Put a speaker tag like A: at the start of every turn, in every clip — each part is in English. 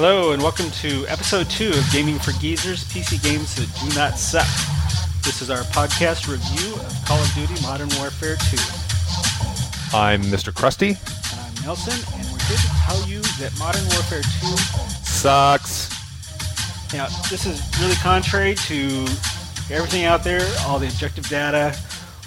A: Hello, and welcome to episode two of Gaming for Geezers PC Games That Do Not Suck. This is our podcast review of Call of Duty Modern Warfare 2.
B: I'm Mr. Krusty.
A: And I'm Nelson, and we're here to tell you that Modern Warfare 2
B: Sucks.
A: Now, this is really contrary to everything out there, all the objective data,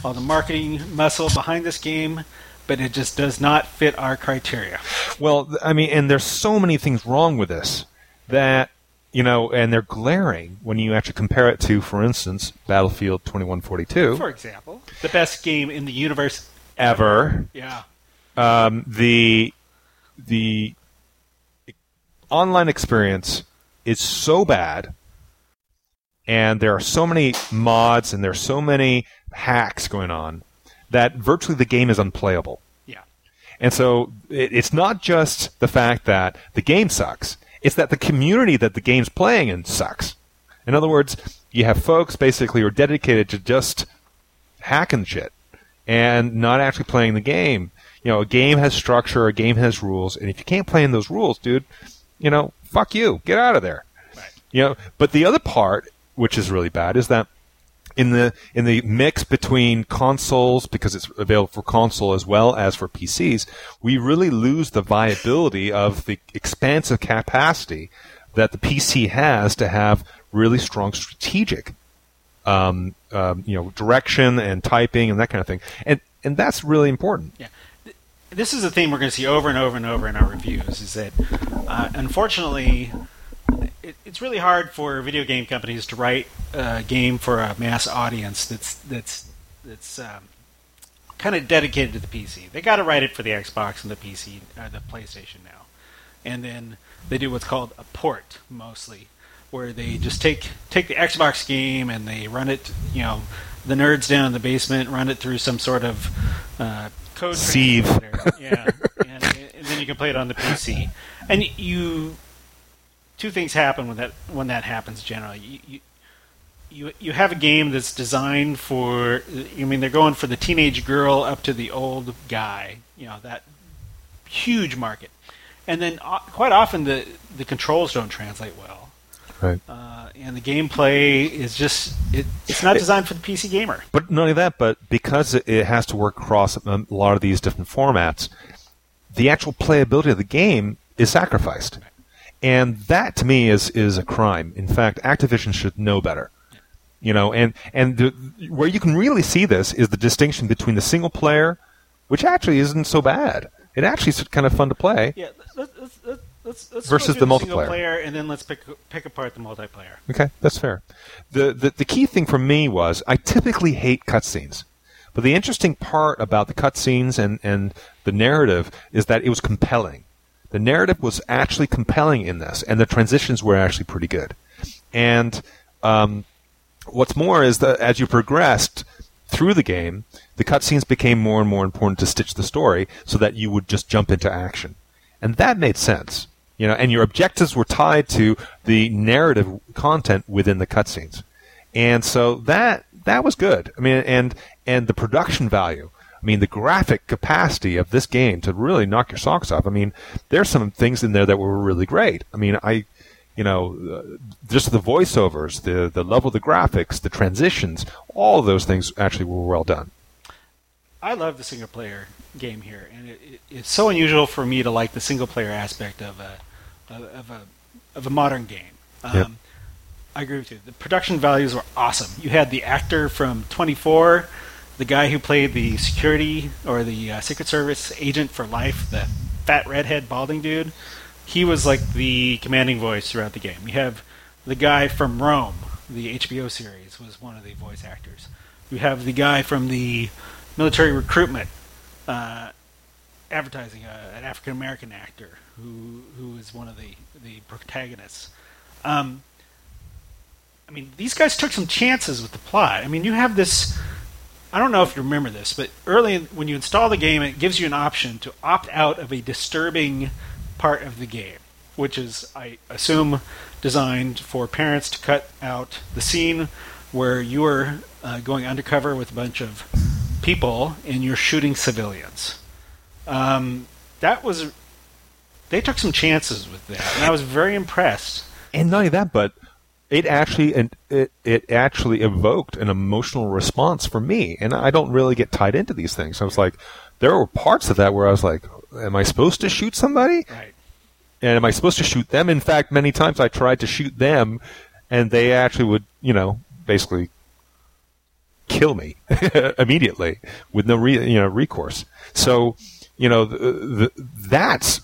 A: all the marketing muscle behind this game, but it just does not fit our criteria.
B: Well, I mean, and there's so many things wrong with this that, you know, and they're glaring when you actually compare it to, for instance, Battlefield 2142.
A: For example, the best game in the universe
B: ever.
A: Yeah.
B: Um, the the online experience is so bad, and there are so many mods and there are so many hacks going on that virtually the game is unplayable. And so it, it's not just the fact that the game sucks; it's that the community that the game's playing in sucks. In other words, you have folks basically who are dedicated to just hacking shit and not actually playing the game. You know, a game has structure, a game has rules, and if you can't play in those rules, dude, you know, fuck you, get out of there.
A: Right.
B: You know, but the other part, which is really bad, is that in the in the mix between consoles, because it's available for console as well as for PCs, we really lose the viability of the expansive capacity that the PC has to have really strong strategic um, um, you know, direction and typing and that kind of thing. And and that's really important.
A: Yeah. This is a theme we're going to see over and over and over in our reviews is that, uh, unfortunately, it, it's really hard for video game companies to write a game for a mass audience that's that's that's um, kind of dedicated to the PC. They got to write it for the Xbox and the PC, uh, the PlayStation now, and then they do what's called a port mostly, where they just take take the Xbox game and they run it, you know, the nerds down in the basement run it through some sort of uh, code
B: Sieve.
A: yeah, and, and then you can play it on the PC. And you, two things happen when that when that happens. Generally, you. you you, you have a game that's designed for I mean they're going for the teenage girl up to the old guy you know that huge market and then uh, quite often the the controls don't translate well
B: Right.
A: uh, and the gameplay is just it, it's not designed for the PC gamer.
B: But not only that, but because it- it has to work across a lot of these different formats, the actual playability of the game is sacrificed. And that to me is is a crime. In fact, Activision should know better. You know, and and the, where you can really see this is the distinction between the single player, which actually isn't so bad. It actually is kind of fun to play.
A: Yeah, let's let's let's, let's,
B: Versus the
A: single
B: multiplayer.
A: player, and then let's pick pick apart the multiplayer.
B: Okay, that's fair. The, the the key thing for me was I typically hate cutscenes, but the interesting part about the cutscenes and and the narrative is that it was compelling. The narrative was actually compelling in this, and the transitions were actually pretty good. And um, what's more is that as you progressed through the game, the cutscenes became more and more important to stitch the story, so that you would just jump into action, and that made sense. You know, and your objectives were tied to the narrative content within the cutscenes, and so that that was good. I mean, and and the production value. I mean, the graphic capacity of this game to really knock your socks off. I mean, there's some things in there that were really great. I mean, I, you know, uh, just the voiceovers, the the level of the graphics, the transitions, all of those things actually were well done.
A: I love the single player game here, and it, it, it's so unusual for me to like the single player aspect of a of, of a of a modern game. Um,
B: Yep.
A: I agree with you. The production values were awesome. You had the actor from 24, the guy who played the security or the uh, Secret Service agent for life, the fat redhead balding dude. He was like the commanding voice throughout the game. You have the guy from Rome, the HBO series, was one of the voice actors. You have the guy from the military recruitment uh, advertising, uh, an African American actor who who is one of the the protagonists. Um, I mean, these guys took some chances with the plot. I mean, you have this. I don't know if you remember this, but early in, when you install the game, it gives you an option to opt out of a disturbing part of the game, which is, I assume, designed for parents to cut out the scene where you are uh, going undercover with a bunch of people and you're shooting civilians. Um, that was they took some chances with that, and I was very impressed.
B: And not only that, but it actually and it, it actually evoked an emotional response for me. And I don't really get tied into these things. I was like, there were parts of that where I was like, am I supposed to shoot somebody?
A: Right.
B: And am I supposed to shoot them? In fact, many times I tried to shoot them, and they actually would, you know, basically kill me immediately with no re- you know recourse. So, you know, the, the, that's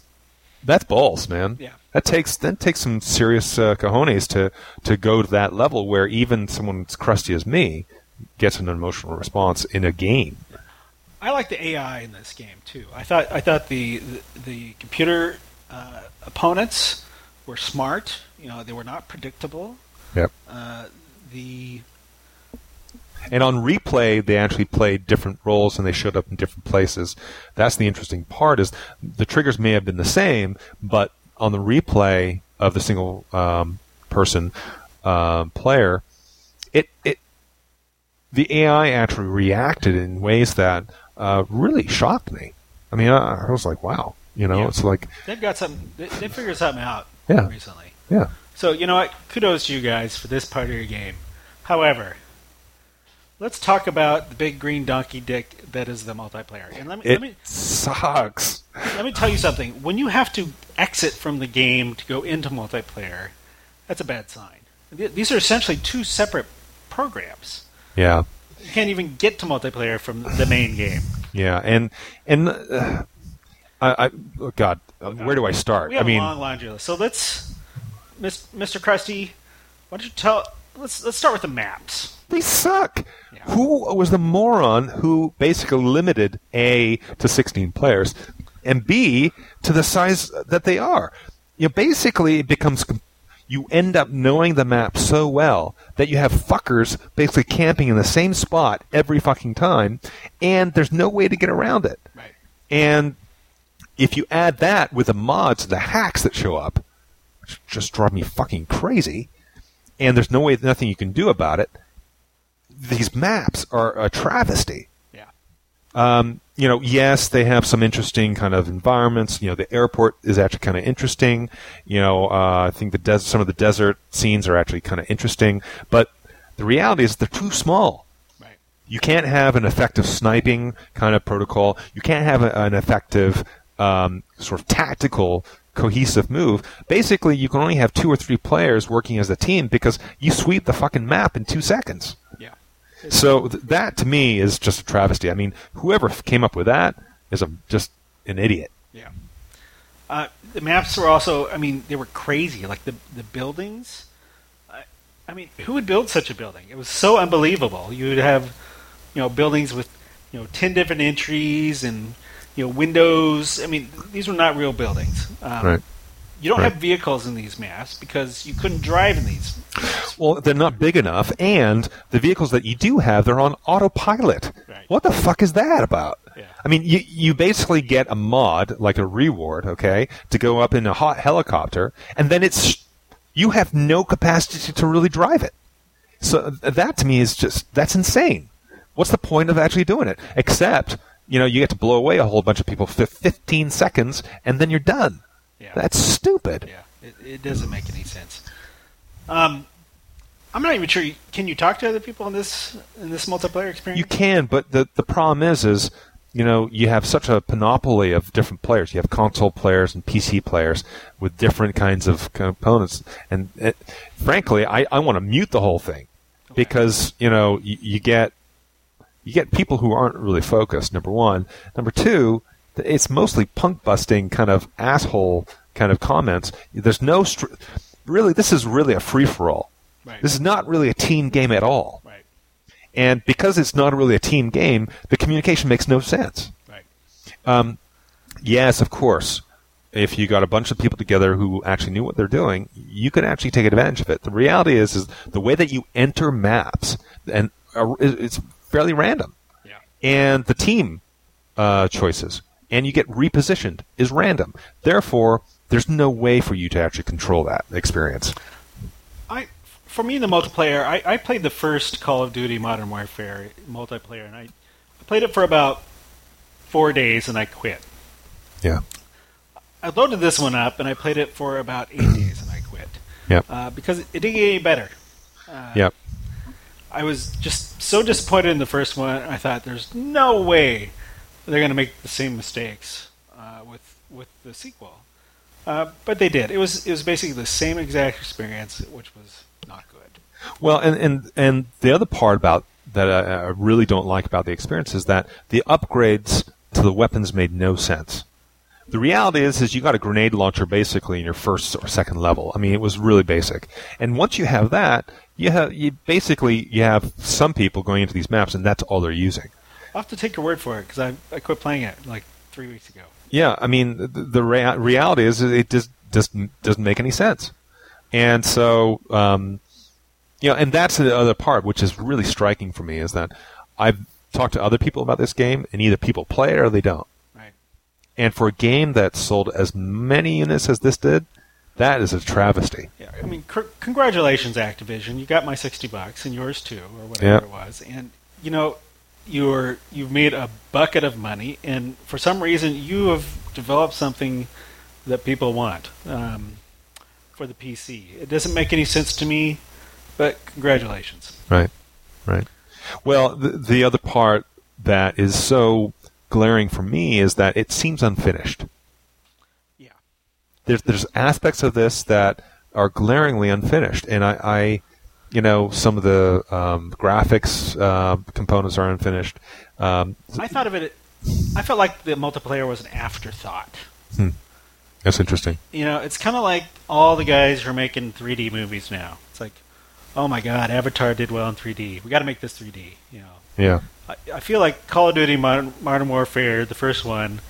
B: that's balls, man.
A: Yeah.
B: That takes that takes some serious uh, cojones to to go to that level where even someone as crusty as me gets an emotional response in a game.
A: I like the AI in this game too. I thought I thought the the, the computer uh, opponents were smart. You know, they were not predictable.
B: Yep.
A: Uh, the
B: And on replay, they actually played different roles and they showed up in different places. That's the interesting part is the triggers may have been the same, but on the replay of the single um, person uh, player, it it the AI actually reacted in ways that uh, really shocked me. I mean, I, I was like, wow, you know,
A: Yeah.
B: it's like,
A: they've got something. They, they figured something out
B: Yeah.
A: recently.
B: yeah,
A: So you know what? Kudos to you guys for this part of your game. However, let's talk about the big green donkey dick that is the multiplayer. And let me let
B: it
A: me
B: sucks.
A: let me tell you something. When you have to exit from the game to go into multiplayer, that's a bad sign. These are essentially two separate programs.
B: Yeah.
A: You can't even get to multiplayer from the main game.
B: Yeah, and and uh, I, I oh God, uh, where do I start?
A: We
B: I mean,
A: a long laundry list. So let's, Mr. Krusty, why don't you tell? Let's let's start with the maps.
B: they suck.
A: Yeah.
B: Who was the moron who basically limited A to 16 players and B to the size that they are? You know, basically, it becomes you end up knowing the map so well that you have fuckers basically camping in the same spot every fucking time, and there's no way to get around it.
A: Right.
B: And if you add that with the mods, the hacks that show up, which just drive me fucking crazy, and there's no way, nothing you can do about it. These maps are a travesty. Um, you know, yes, they have some interesting kind of environments. You know, the airport is actually kind of interesting. You know, uh, I think the des- some of the desert scenes are actually kind of interesting, but the reality is they're too small.
A: Right.
B: You can't have an effective sniping kind of protocol. You can't have a, an effective um, sort of tactical cohesive move. Basically, you can only have two or three players working as a team because you sweep the fucking map in two seconds.
A: Yeah.
B: So th- that to me is just a travesty. I mean, whoever came up with that is a, just an idiot.
A: Yeah. Uh, the maps were also, I mean, they were crazy. Like the the buildings. I, I mean, who would build such a building? It was so unbelievable. You would have, you know, buildings with, you know, ten different entries and, you know, windows. I mean, these were not real buildings. Um,
B: Right.
A: You don't
B: Right.
A: have vehicles in these maps because you couldn't drive in these. maps.
B: Well, they're not big enough, and the vehicles that you do have, they're on autopilot.
A: Right.
B: What the fuck is that about?
A: Yeah.
B: I mean, you, you basically get a mod, like a reward, okay, to go up in a hot helicopter, and then it's you have no capacity to really drive it. So that to me is just that's insane. What's the point of actually doing it? Except, you know, you get to blow away a whole bunch of people for 15 seconds, and then you're done.
A: Yeah.
B: That's stupid.
A: Yeah, it, it doesn't make any sense. Um, I'm not even sure. You, can you talk to other people in this in this multiplayer experience?
B: You can, but the the problem is, is you know you have such a panoply of different players. You have console players and PC players with different kinds of components, and it, frankly, I, I want to mute the whole thing because you know you, you get you get people who aren't really focused. Number one, number two, it's mostly punk busting kind of asshole kind of comments. There's no str- really. This is really a free for all.
A: Right.
B: This is not really a team game at all.
A: right,
B: And because it's not really a team game, the communication makes no sense.
A: right,
B: Um, yes, of course, if you got a bunch of people together who actually knew what they're doing, you could actually take advantage of it. The reality is, is the way that you enter maps, and uh, is- it's fairly random,
A: yeah,
B: and the team uh, choices, and you get repositioned is random. Therefore, there's no way for you to actually control that experience.
A: I for me in the multiplayer. I, I played the first Call of Duty Modern Warfare multiplayer, and I, I played it for about four days, and I quit.
B: Yeah.
A: I loaded this one up and I played it for about eight days and I quit.
B: Yep.
A: Uh, because it didn't get any better. Uh,
B: Yep.
A: I was just so disappointed in the first one. I thought there's no way they're going to make the same mistakes uh, with with the sequel, uh, but they did. It was it was basically the same exact experience, which was not good.
B: Well, and and and the other part about that I, I really don't like about the experience is that the upgrades to the weapons made no sense. The reality is, is you got a grenade launcher basically in your first or second level. I mean, it was really basic. And once you have that, you have you basically you have some people going into these maps, and that's all they're using.
A: I'll have to take your word for it because I I quit playing it like three weeks ago.
B: Yeah, I mean, the, the rea- reality is it just just doesn't make any sense, and so um, you know, and that's the other part, which is really striking for me, is that I've talked to other people about this game, and either people play it or they don't.
A: Right.
B: And for a game that sold as many units as this did, that is a travesty.
A: Yeah, I mean, cr- congratulations, Activision. You got my sixty bucks and yours too, or whatever
B: Yeah.
A: it was. And you know, you're you've made a bucket of money, and for some reason, you have developed something that people want um, for the PC. It doesn't make any sense to me, but congratulations.
B: Right. Right. Well, the, the other part that is so glaring for me is that it seems unfinished.
A: Yeah.
B: there's there's aspects of this that are glaringly unfinished, and I, I you know, some of the um, graphics uh, components are unfinished. Um,
A: I thought of it. I felt like the multiplayer was an afterthought.
B: that's interesting.
A: You know, it's kind of like all the guys who are making 3D movies now. It's like, oh my God, Avatar did well in 3D. We got to make this 3D. You know,
B: Yeah,
A: I, I feel like Call of Duty Modern, Modern Warfare, the first one,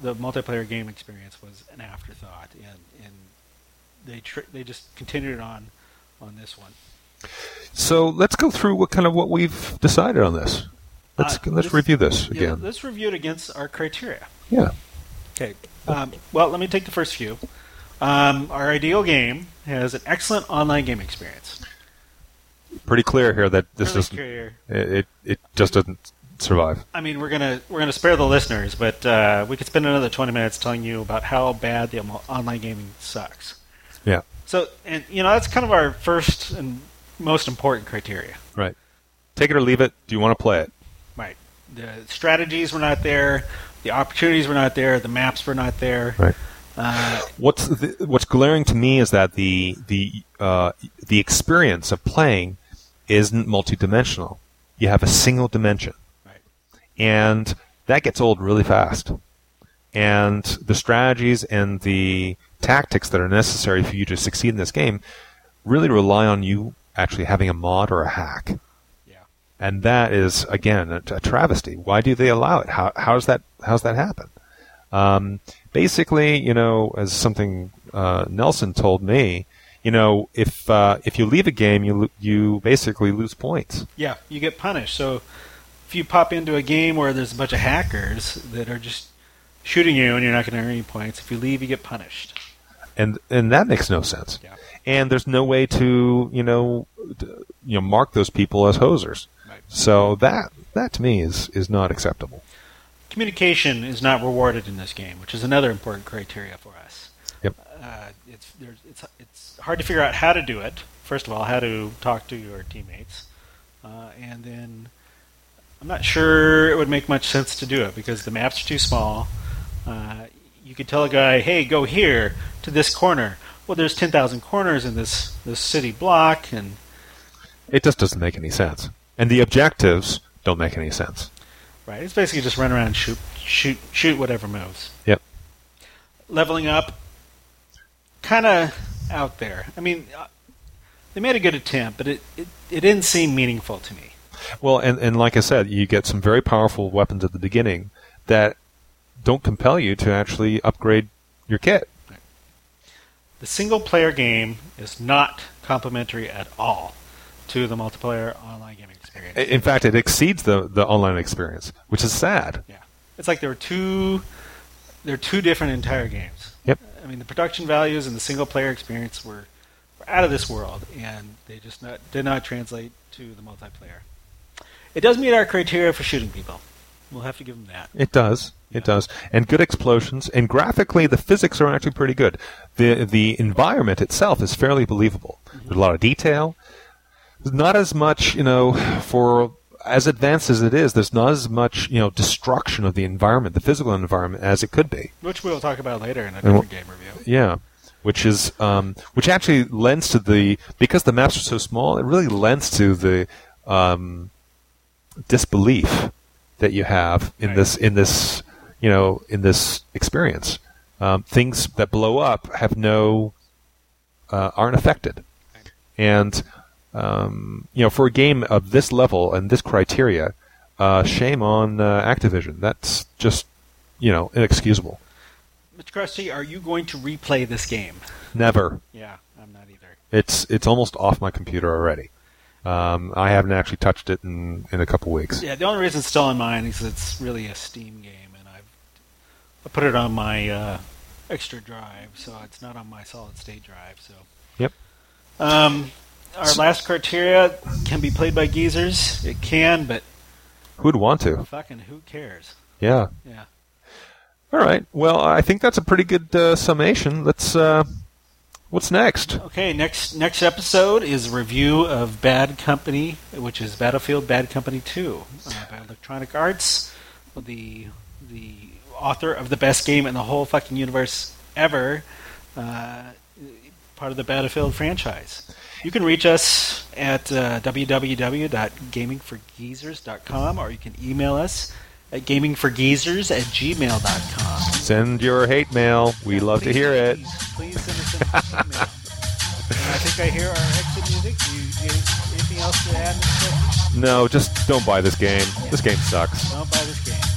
A: the multiplayer game experience was an afterthought, and and they tr- they just continued it on on this one.
B: So let's go through what kind of what we've decided on this. Let's
A: Uh,
B: let's review this
A: Yeah,
B: again.
A: let's review it against our criteria.
B: Yeah.
A: Okay. Um, well, let me take the first few. Um, our ideal game has an excellent online game experience.
B: pretty clear here that this doesn't it, it it just doesn't survive.
A: I mean, we're gonna we're gonna spare the listeners, but uh, we could spend another twenty minutes telling you about how bad the online gaming sucks.
B: Yeah.
A: So, and you know, that's kind of our first and most important criteria.
B: Right. Take it or leave it. Do you want to play it?
A: Right. The strategies were not there. The opportunities were not there. The maps were not there.
B: Right.
A: Uh,
B: What's the, what's glaring to me is that the the uh, the experience of playing isn't multidimensional. You have a single dimension,
A: right.
B: and that gets old really fast. And the strategies and the tactics that are necessary for you to succeed in this game really rely on you actually having a mod or a hack.
A: Yeah.
B: And that is again a, a travesty. Why do they allow it? How how's that how's that happen? Um, basically, you know, as something uh, Nelson told me, you know, if uh, if you leave a game, you you basically lose points.
A: Yeah. You get punished. So, if you pop into a game where there's a bunch of hackers that are just shooting you and you're not going to earn any points, if you leave, you get punished.
B: And and that makes no sense.
A: Yeah.
B: And there's no way to you know d- you know mark those people as hosers.
A: Right.
B: So that that to me is is not acceptable.
A: communication is not rewarded in this game, which is another important criteria for us.
B: Yep.
A: Uh, it's, there's, it's, it's hard to figure out how to do it. First of all, how to talk to your teammates, uh, and then I'm not sure it would make much sense to do it because the maps are too small. Uh, you could tell a guy, "Hey, go here to this corner." Well, there's 10,000 corners in this this city block, and
B: It just doesn't make any sense. And the objectives don't make any sense.
A: right, it's basically just run around, and shoot, shoot, shoot whatever moves.
B: Yep.
A: leveling up kind of out there. I mean, uh, they made a good attempt, but it, it, it didn't seem meaningful to me.
B: Well, and, and like I said, you get some very powerful weapons at the beginning that don't compel you to actually upgrade your kit.
A: The single player game is not complementary at all to the multiplayer online gaming experience.
B: In fact, it exceeds the, the online experience, which is sad.
A: yeah. It's like there are two there are two different entire games.
B: Yep.
A: I mean, the production values and the single player experience were, were out of this world, and they just not, did not translate to the multiplayer. It does meet our criteria for shooting people. We'll have to give them that.
B: It does. It does, and good explosions, and graphically, the physics are actually pretty good. the The environment itself is fairly believable. There's a lot of detail. There's not as much, you know, for as advanced as it is. There's not as much, you know, destruction of the environment, the physical environment, as it could be.
A: Which we'll talk about later in a different game review.
B: Yeah, which is um, which actually lends to the because the maps are so small. It really lends to the um, disbelief that you have in
A: Right.
B: this in this you know in this experience. Um, things that blow up have no uh, aren't affected, and um, you know for a game of this level and this criteria, uh, shame on uh, Activision. That's just you know inexcusable.
A: Mr. Krusty, are you going to replay this game?
B: Never.
A: Yeah, I'm not either.
B: It's it's almost off my computer already. Um, I haven't actually touched it in, in a couple weeks.
A: Yeah, the only reason it's still on mine is it's really a Steam game, and I've I put it on my uh, extra drive, so it's not on my solid state drive. So.
B: Yep.
A: Um, our last criteria can be played by geezers. It can, but
B: Who'd want to?
A: fucking who cares?
B: Yeah.
A: Yeah.
B: All right. Well, I think that's a pretty good uh, summation. Let's. Uh, what's next?
A: Okay, next next episode is a review of Bad Company, which is Battlefield Bad Company 2 uh, by Electronic Arts, the the author of the best game in the whole fucking universe ever, uh, part of the Battlefield franchise. You can reach us at uh, www.gamingforgeezers.com or you can email us at gamingforgeezers at gmail.com.
B: Send your hate mail. We love to hear it.
A: Please us an email. And I think I hear our exit music. You, you anything else to add?
B: No, just don't buy this game. This game sucks.
A: Don't buy this game.